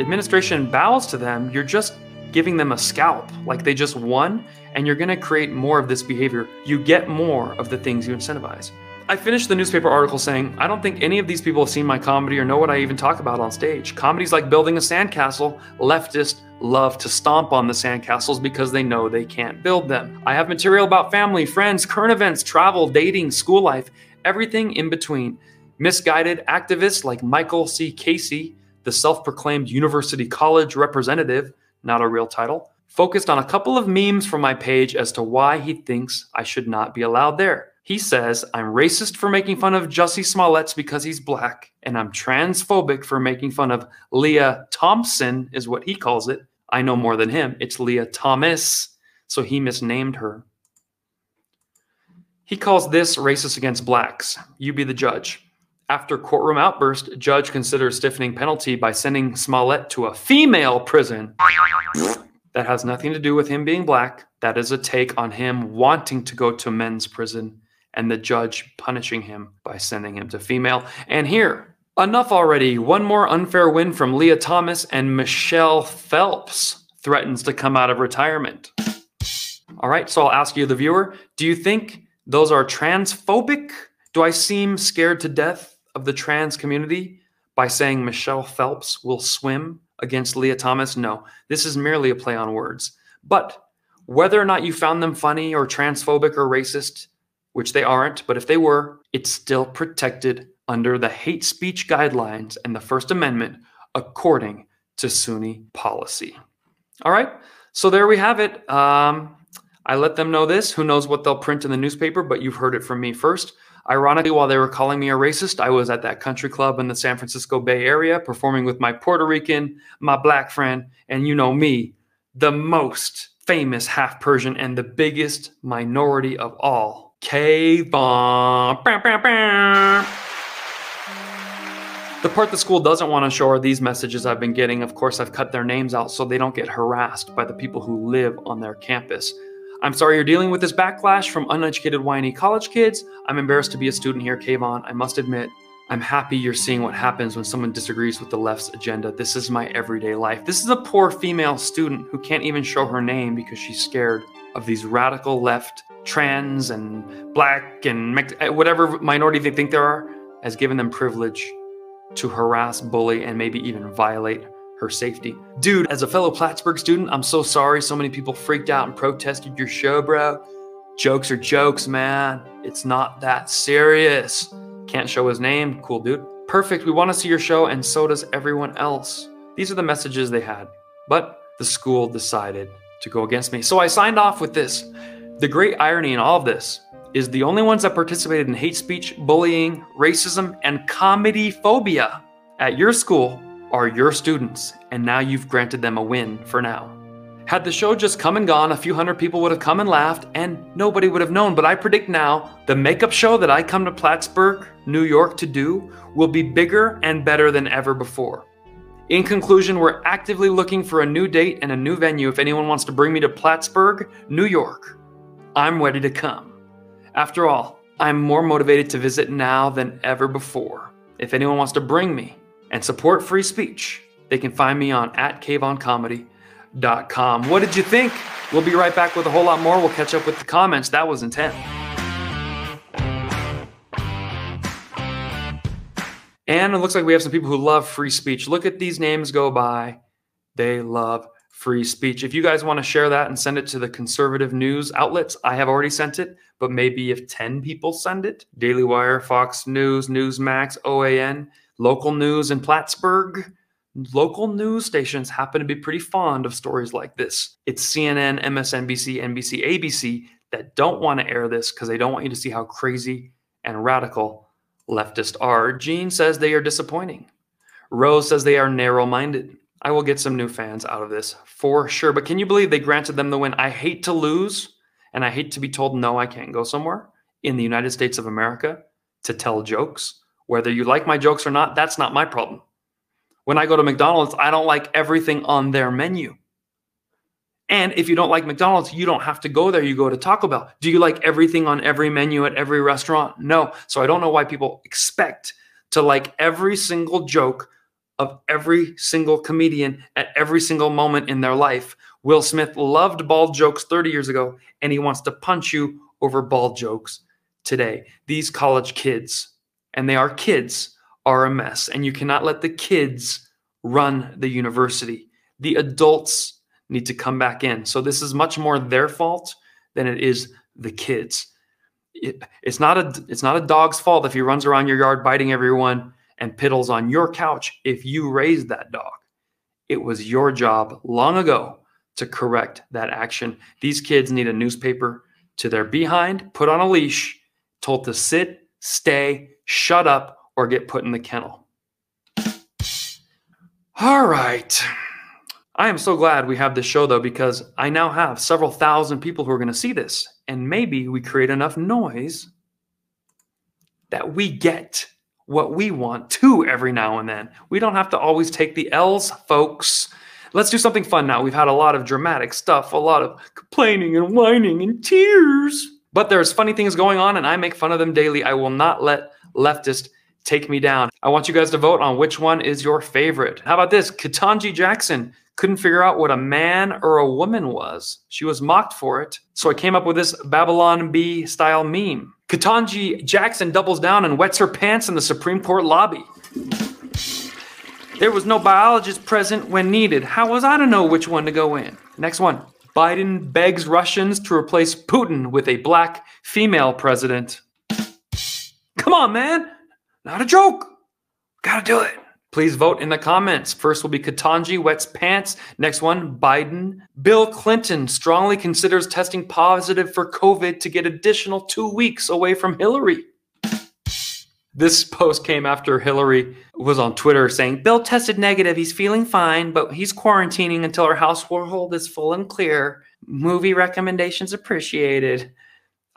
administration bows to them, you're just giving them a scalp, like they just won, and you're going to create more of this behavior. You get more of the things you incentivize. I finished the newspaper article saying, I don't think any of these people have seen my comedy or know what I even talk about on stage. Comedy's like building a sandcastle. Leftists love to stomp on the sandcastles because they know they can't build them. I have material about family, friends, current events, travel, dating, school life, everything in between. Misguided activists like Michael C. Casey, the self proclaimed University College representative, not a real title, focused on a couple of memes from my page as to why he thinks I should not be allowed there. He says, I'm racist for making fun of Jussie Smollett's because he's black, and I'm transphobic for making fun of Leah Thompson, is what he calls it. I know more than him. It's Lia Thomas, so he misnamed her. He calls this racist against blacks. You be the judge. After courtroom outburst, judge considers stiffening penalty by sending Smollett to a female prison. That has nothing to do with him being black. That is a take on him wanting to go to men's prison and the judge punishing him by sending him to female. And here, enough already. One more unfair win from Lia Thomas and Michelle Phelps threatens to come out of retirement. All right, so I'll ask you, the viewer, do you think those are transphobic? Do I seem scared to death of the trans community by saying Michelle Phelps will swim against Lia Thomas? No, this is merely a play on words. But whether or not you found them funny or transphobic or racist, which they aren't, but if they were, it's still protected under the hate speech guidelines and the First Amendment according to SUNY policy. All right, so there we have it. Um, I let them know this. Who knows what they'll print in the newspaper, but you've heard it from me first. Ironically, while they were calling me a racist, I was at that country club in the San Francisco Bay Area performing with my Puerto Rican, my black friend, and you know me, the most famous half Persian and the biggest minority of all Bam, bam. The part the school doesn't want to show are these messages I've been getting. Of course, I've cut their names out so they don't get harassed by the people who live on their campus. I'm sorry you're dealing with this backlash from uneducated whiny college kids. I'm embarrassed to be a student here, Kayvon. I must admit, I'm happy you're seeing what happens when someone disagrees with the left's agenda. This is my everyday life. This is a poor female student who can't even show her name because she's scared of these radical left trans and black and eh, whatever minority they think there are has given them privilege to harass, bully, and maybe even violate her safety. Dude, as a fellow Plattsburgh student, I'm so sorry so many people freaked out and protested your show, bro. Jokes are jokes, man. It's not that serious. Can't show his name. Cool, dude. Perfect. We want to see your show, and so does everyone else. These are the messages they had. But the school decided to go against me. So I signed off with this. The great irony in all of this is the only ones that participated in hate speech, bullying, racism, and comedy phobia at your school are your students, and now you've granted them a win for now. Had the show just come and gone, a few hundred people would have come and laughed, and nobody would have known. But I predict now the makeup show that I come to Plattsburgh, New York to do will be bigger and better than ever before. In conclusion, we're actively looking for a new date and a new venue if anyone wants to bring me to Plattsburgh, New York. I'm ready to come. After all, I'm more motivated to visit now than ever before. If anyone wants to bring me and support free speech, they can find me on at kvoncomedy.com. What did you think? We'll be right back with a whole lot more. We'll catch up with the comments. That was intense. And it looks like we have some people who love free speech. Look at these names go by. They love free speech. If you guys want to share that and send it to the conservative news outlets, I have already sent it, but maybe if 10 people send it, Daily Wire, Fox News, Newsmax, OAN, local news in Plattsburgh, local news stations happen to be pretty fond of stories like this. It's CNN, MSNBC, NBC, ABC that don't want to air this because they don't want you to see how crazy and radical leftists are. Gene says they are disappointing. Rose says they are narrow minded. I will get some new fans out of this for sure. But can you believe they granted them the win? I hate to lose and I hate to be told no, I can't go somewhere in the United States of America to tell jokes. Whether you like my jokes or not, that's not my problem. When I go to McDonald's, I don't like everything on their menu. And if you don't like McDonald's, you don't have to go there. You go to Taco Bell. Do you like everything on every menu at every restaurant? No. So I don't know why people expect to like every single joke of every single comedian at every single moment in their life. Will Smith loved bald jokes 30 years ago, and he wants to punch you over bald jokes today. These college kids, and they are kids, are a mess, and you cannot let the kids run the university. The adults need to come back in. So this is much more their fault than it is the kids. It, it's not a it's not a dog's fault if he runs around your yard biting everyone and piddles on your couch if you raised that dog. It was your job long ago to correct that action. These kids need a newspaper to their behind, put on a leash, told to sit, stay, shut up, or get put in the kennel. All right. I am so glad we have this show though, because I now have several thousand people who are going to see this. And maybe we create enough noise that we get what we want to every now and then. We don't have to always take the L's, folks. Let's do something fun now. We've had a lot of dramatic stuff, a lot of complaining and whining and tears. But there's funny things going on, and I make fun of them daily. I will not let leftist take me down. I want you guys to vote on which one is your favorite. How about this? Ketanji Jackson couldn't figure out what a man or a woman was. She was mocked for it. So I came up with this Babylon Bee style meme. Ketanji Jackson doubles down and wets her pants in the Supreme Court lobby. There was no biologist present when needed. How was I to know which one to go in? Next one. Biden begs Russians to replace Putin with a black female president. Come on, man. Not a joke. Gotta do it. Please vote in the comments. First will be Ketanji wets pants. Next one, Biden. Bill Clinton strongly considers testing positive for COVID to get additional two weeks away from Hillary. This post came after Hillary was on Twitter saying, Bill tested negative. He's feeling fine, but he's quarantining until our household is full and clear. Movie recommendations appreciated.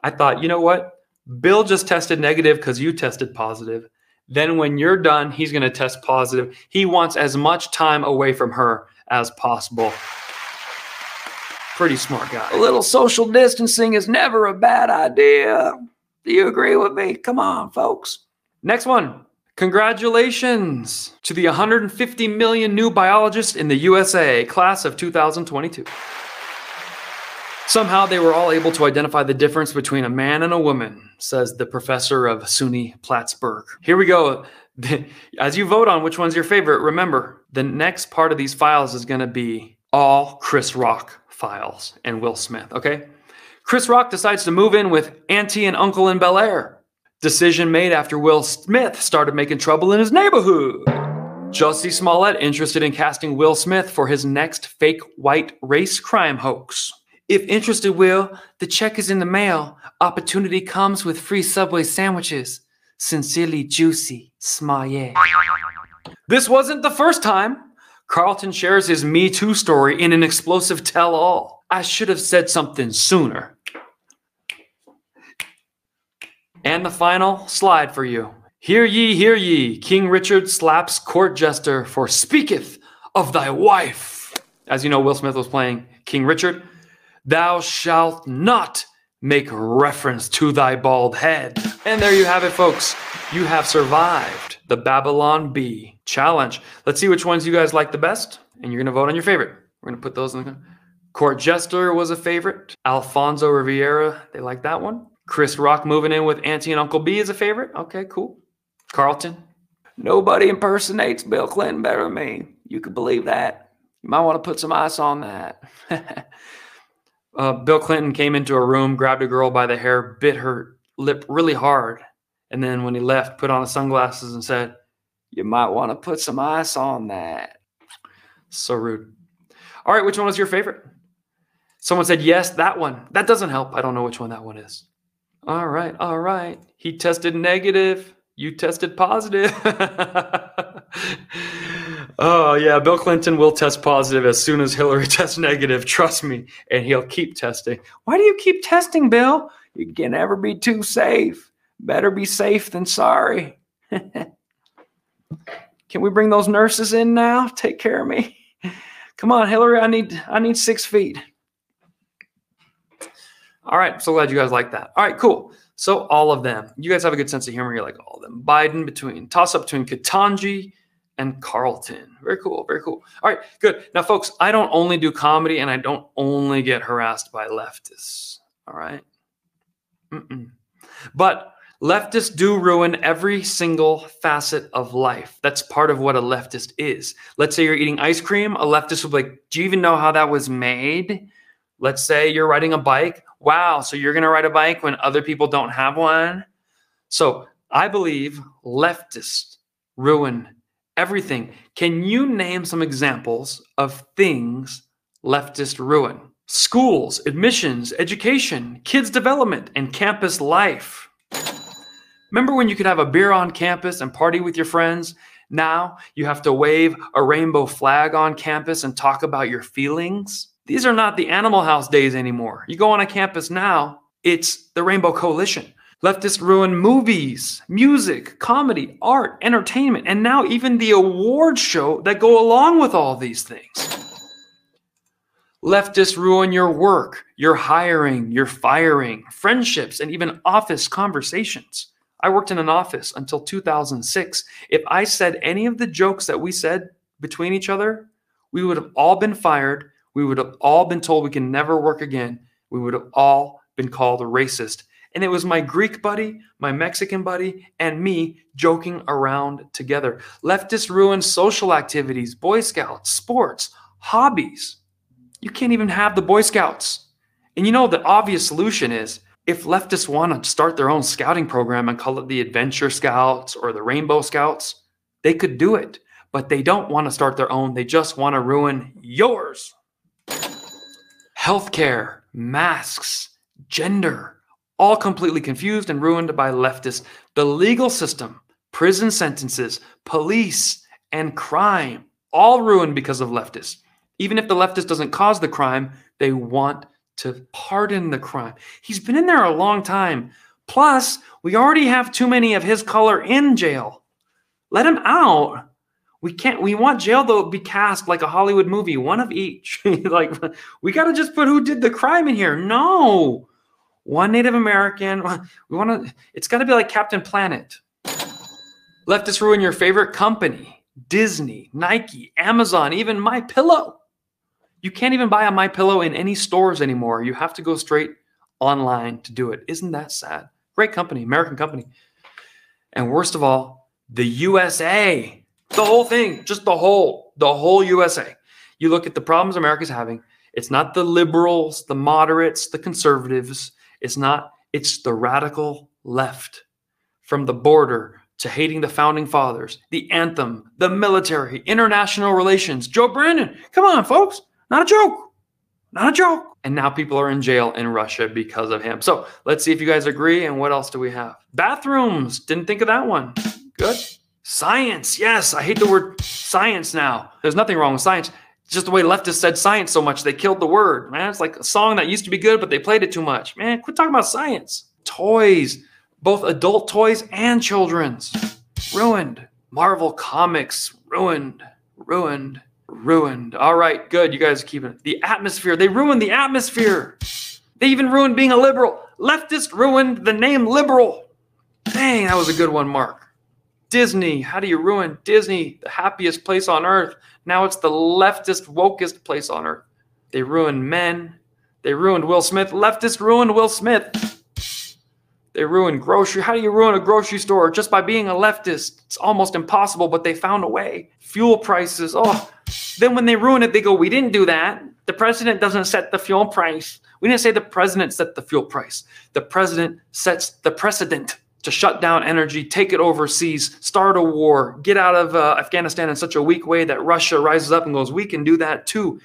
I thought, you know what? Bill just tested negative because you tested positive. Then, when you're done, he's going to test positive. He wants as much time away from her as possible. Pretty smart guy.
A little social distancing is never a bad idea. Do you agree with me? Come on, folks.
Next one. Congratulations to the 150 million new biologists in the USA, class of 2022. Somehow they were all able to identify the difference between a man and a woman, says the professor of SUNY Plattsburgh. Here we go. <laughs> As you vote on which one's your favorite, remember the next part of these files is going to be all Chris Rock files and Will Smith, okay? Chris Rock decides to move in with auntie and uncle in Bel Air. Decision made after Will Smith started making trouble in his neighborhood. Jussie Smollett interested in casting Will Smith for his next fake white race crime hoax.
If interested, Will, the check is in the mail. Opportunity comes with free Subway sandwiches. Sincerely juicy, Smollett.
This wasn't the first time. Carlton shares his Me Too story in an explosive tell all. I should have said something sooner. And the final slide for you. Hear ye, hear ye, King Richard slaps court jester for speaketh of thy wife. As you know, Will Smith was playing King Richard. Thou shalt not make reference to thy bald head. And there you have it, folks. You have survived the Babylon Bee challenge. Let's see which ones you guys like the best, and you're going to vote on your favorite. We're going to put those in the Court Jester was a favorite. Alfonso Riviera, they like that one. Chris Rock moving in with Auntie and Uncle B is a favorite. Okay, cool. Carlton.
Nobody impersonates Bill Clinton better than me. You could believe that. You might want to put some ice on that. <laughs>
uh, Bill Clinton came into a room, grabbed a girl by the hair, bit her lip really hard, and then when he left, put on his sunglasses and said,
You might want to put some ice on that.
So rude. All right, which one was your favorite? Someone said, Yes, that one. That doesn't help. I don't know which one that one is. All right, all right. He tested negative. You tested positive. <laughs> oh, yeah. Bill Clinton will test positive as soon as Hillary <laughs> tests negative. Trust me. And he'll keep testing.
Why do you keep testing, Bill? You can never be too safe. Better be safe than sorry. <laughs> can we bring those nurses in now? Take care of me. Come on, Hillary. I need I need six feet.
All right. So glad you guys like that. All right, cool. So all of them. You guys have a good sense of humor. You're like all of them. Biden between toss up between Ketanji and Carlton. Very cool. Very cool. All right, good. Now, folks, I don't only do comedy and I don't only get harassed by leftists. All right. But leftists do ruin every single facet of life. That's part of what a leftist is. Let's say you're eating ice cream. A leftist will be like, Do you even know how that was made? Let's say you're riding a bike. Wow, so you're going to ride a bike when other people don't have one? So I believe leftists ruin everything. Can you name some examples of things leftist ruin? Schools, admissions, education, kids' development, and campus life. Remember when you could have a beer on campus and party with your friends? Now you have to wave a rainbow flag on campus and talk about your feelings? These are not the Animal House days anymore. You go on a campus now, it's the Rainbow Coalition. Leftists ruin movies, music, comedy, art, entertainment, and now even the award show that go along with all these things. Leftists ruin your work, your hiring, your firing, friendships, and even office conversations. I worked in an office until 2006. If I said any of the jokes that we said between each other, we would have all been fired we would have all been told we can never work again. We would have all been called a racist. And it was my Greek buddy, my Mexican buddy, and me joking around together. Leftists ruin social activities, Boy Scouts, sports, hobbies. You can't even have the Boy Scouts. And you know, the obvious solution is if leftists want to start their own scouting program and call it the Adventure Scouts or the Rainbow Scouts, they could do it. But they don't want to start their own. They just want to ruin yours healthcare, masks, gender, all completely confused and ruined by leftists. The legal system, prison sentences, police, and crime, all ruined because of leftists. Even if the leftist doesn't cause the crime, they want to pardon the crime. He's been in there a long time. Plus, we already have too many of his color in jail. Let him out. We can't. We want jail to be cast like a Hollywood movie, one of each. <laughs> like we got to just put who did the crime in here. No, one Native American. <laughs> We want to. It's got to be like Captain Planet. Leftists ruin your favorite company: Disney, Nike, Amazon, even My Pillow. You can't even buy a My Pillow in any stores anymore. You have to go straight online to do it. Isn't that sad? Great company, American company. And worst of all, the USA. The whole thing, just the whole, the whole USA. You look at the problems America's having. It's not the liberals, the moderates, the conservatives. It's not, it's the radical left. From the border to hating the founding fathers, the anthem, the military, international relations. Joe Brandon, come on, folks. Not a joke. Not a joke. And now people are in jail in Russia because of him. So let's see if you guys agree. And what else do we have? Bathrooms. Didn't think of that one. Good. Science. Yes, I hate the word science now. There's nothing wrong with science. Just the way leftists said science so much, they killed the word. Man, it's like a song that used to be good, but they played it too much. Man, quit talking about science. Toys, both adult toys and children's. Ruined. Marvel Comics, ruined, ruined, ruined. All right, good. You guys keeping it. The atmosphere. They ruined the atmosphere. They even ruined being a liberal. Leftist ruined the name liberal. Dang, that was a good one, Mark. Disney. How do you ruin Disney, the happiest place on earth? Now it's the leftist, wokest place on earth. They ruined men. They ruined Will Smith. Leftist ruined Will Smith. They ruined grocery. How do you ruin a grocery store? Just by being a leftist. It's almost impossible, but they found a way. Fuel prices. Oh, then when they ruin it, they go, We didn't do that. The president doesn't set the fuel price. We didn't say the president set the fuel price. The president sets the precedent to shut down energy, take it overseas, start a war, get out of uh, Afghanistan in such a weak way that Russia rises up and goes, We can do that too.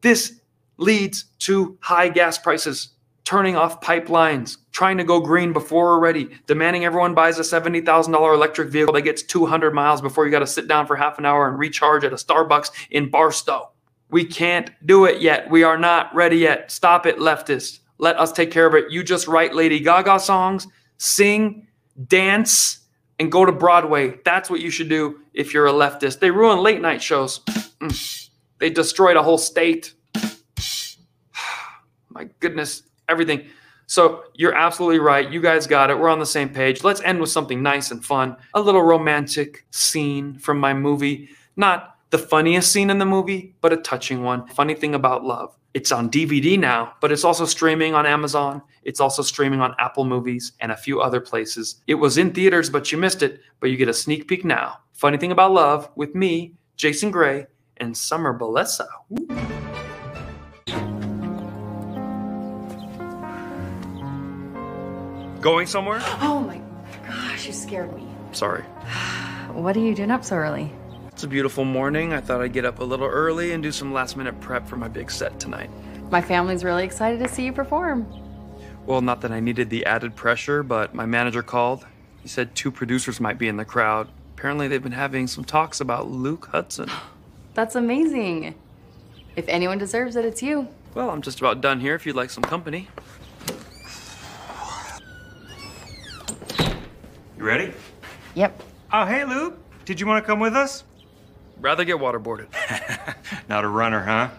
This leads to high gas prices, turning off pipelines, trying to go green before we're ready, demanding everyone buys a $70,000 electric vehicle that gets 200 miles before you got to sit down for half an hour and recharge at a Starbucks in Barstow. We can't do it yet. We are not ready yet. Stop it, leftists. Let us take care of it. You just write Lady Gaga songs, sing, dance, and go to Broadway. That's what you should do if you're a leftist. They ruin late night shows. Mm. They destroyed a whole state. <sighs> My goodness, everything. So you're absolutely right. You guys got it. We're on the same page. Let's end with something nice and fun. A little romantic scene from my movie. Not the funniest scene in the movie, but a touching one. Funny thing about love. It's on DVD now, but it's also streaming on Amazon. It's also streaming on Apple Movies and a few other places. It was in theaters, but you missed it, but you get a sneak peek now. Funny thing about love with me, Jason Gray, and Summer Balesa. Going somewhere?
Oh my gosh, you scared me.
Sorry. <sighs>
What are you doing up so early?
It's a beautiful morning. I thought I'd get up a little early and do some last minute prep for my big set tonight.
My family's really excited to see you perform.
Well, not that I needed the added pressure, but my manager called. He said two producers might be in the crowd. Apparently, they've been having some talks about Luke Hudson. <gasps>
That's amazing. If anyone deserves it, it's you.
Well, I'm just about done here if you'd like some company.
You ready?
Yep.
Oh, hey, Luke. Did you want to come with us?
Rather get waterboarded. <laughs> <laughs>
Not a runner, huh?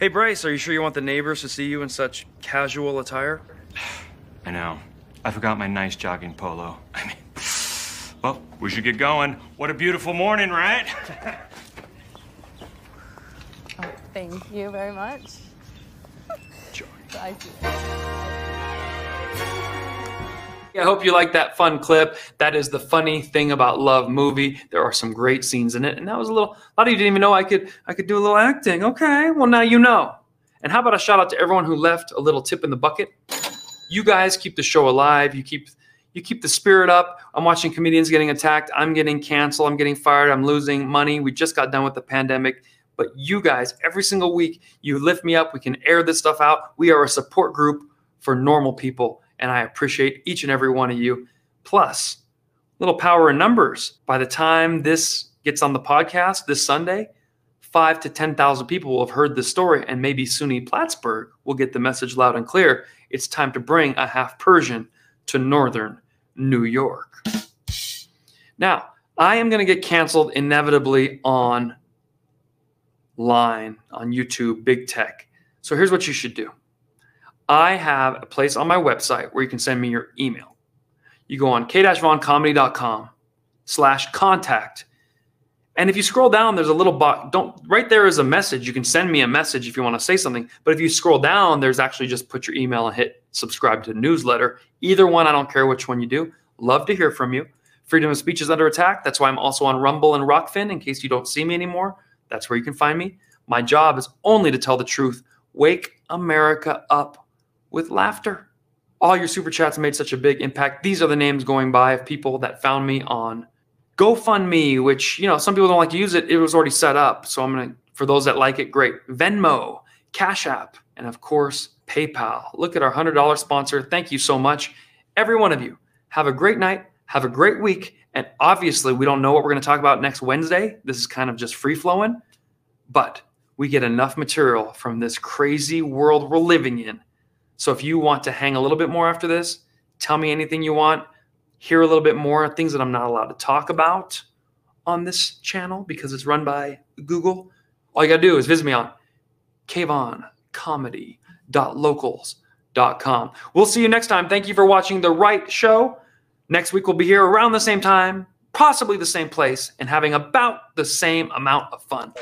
Hey, Bryce, are you sure you want the neighbors to see you in such casual attire? <sighs>
I know. I forgot my nice jogging polo. <laughs> I mean, <sighs> well, we should get going. What a beautiful morning, right? <laughs>
Oh, thank you very much. Thank you.
I hope you like that fun clip. That is the funny thing about Love movie. There are some great scenes in it, and that was a little. A lot of you didn't even know I could. I could do a little acting. Okay, well now you know. And how about a shout out to everyone who left a little tip in the bucket? You guys keep the show alive. You keep you keep the spirit up. I'm watching comedians getting attacked. I'm getting canceled. I'm getting fired. I'm losing money. We just got done with the pandemic. But you guys, every single week, you lift me up. We can air this stuff out. We are a support group for normal people and I appreciate each and every one of you. Plus, little power in numbers. By the time this gets on the podcast this Sunday, five to 10,000 people will have heard this story, and maybe SUNY Plattsburgh will get the message loud and clear. It's time to bring a half Persian to Northern New York. Now, I am going to get canceled inevitably on line on YouTube, big tech. So here's what you should do. I have a place on my website where you can send me your email. You go on k-voncomedy.com slash contact. And if you scroll down, there's a little box. Don't right there is a message. You can send me a message if you want to say something. But if you scroll down, there's actually just put your email and hit subscribe to newsletter. Either one, I don't care which one you do. Love to hear from you. Freedom of speech is under attack. That's why I'm also on Rumble and Rokfin in case you don't see me anymore. That's where you can find me. My job is only to tell the truth. Wake America up with laughter. All your super chats made such a big impact. These are the names going by of people that found me on GoFundMe, which, you know, some people don't like to use it. It was already set up. So I'm to, for those that like it, great. Venmo, Cash App, and of course, PayPal. Look at our $100 sponsor. Thank you so much. Every one of you, have a great night. Have a great week. And obviously, we don't know what we're going to talk about next Wednesday. This is kind of just free flowing, but we get enough material from this crazy world we're living in. So if you want to hang a little bit more after this, tell me anything you want, hear a little bit more things that I'm not allowed to talk about on this channel because it's run by Google. All you got to do is visit me on kvoncomedy.locals.com. We'll see you next time. Thank you for watching The Right Show. Next week, we'll be here around the same time, possibly the same place, and having about the same amount of fun.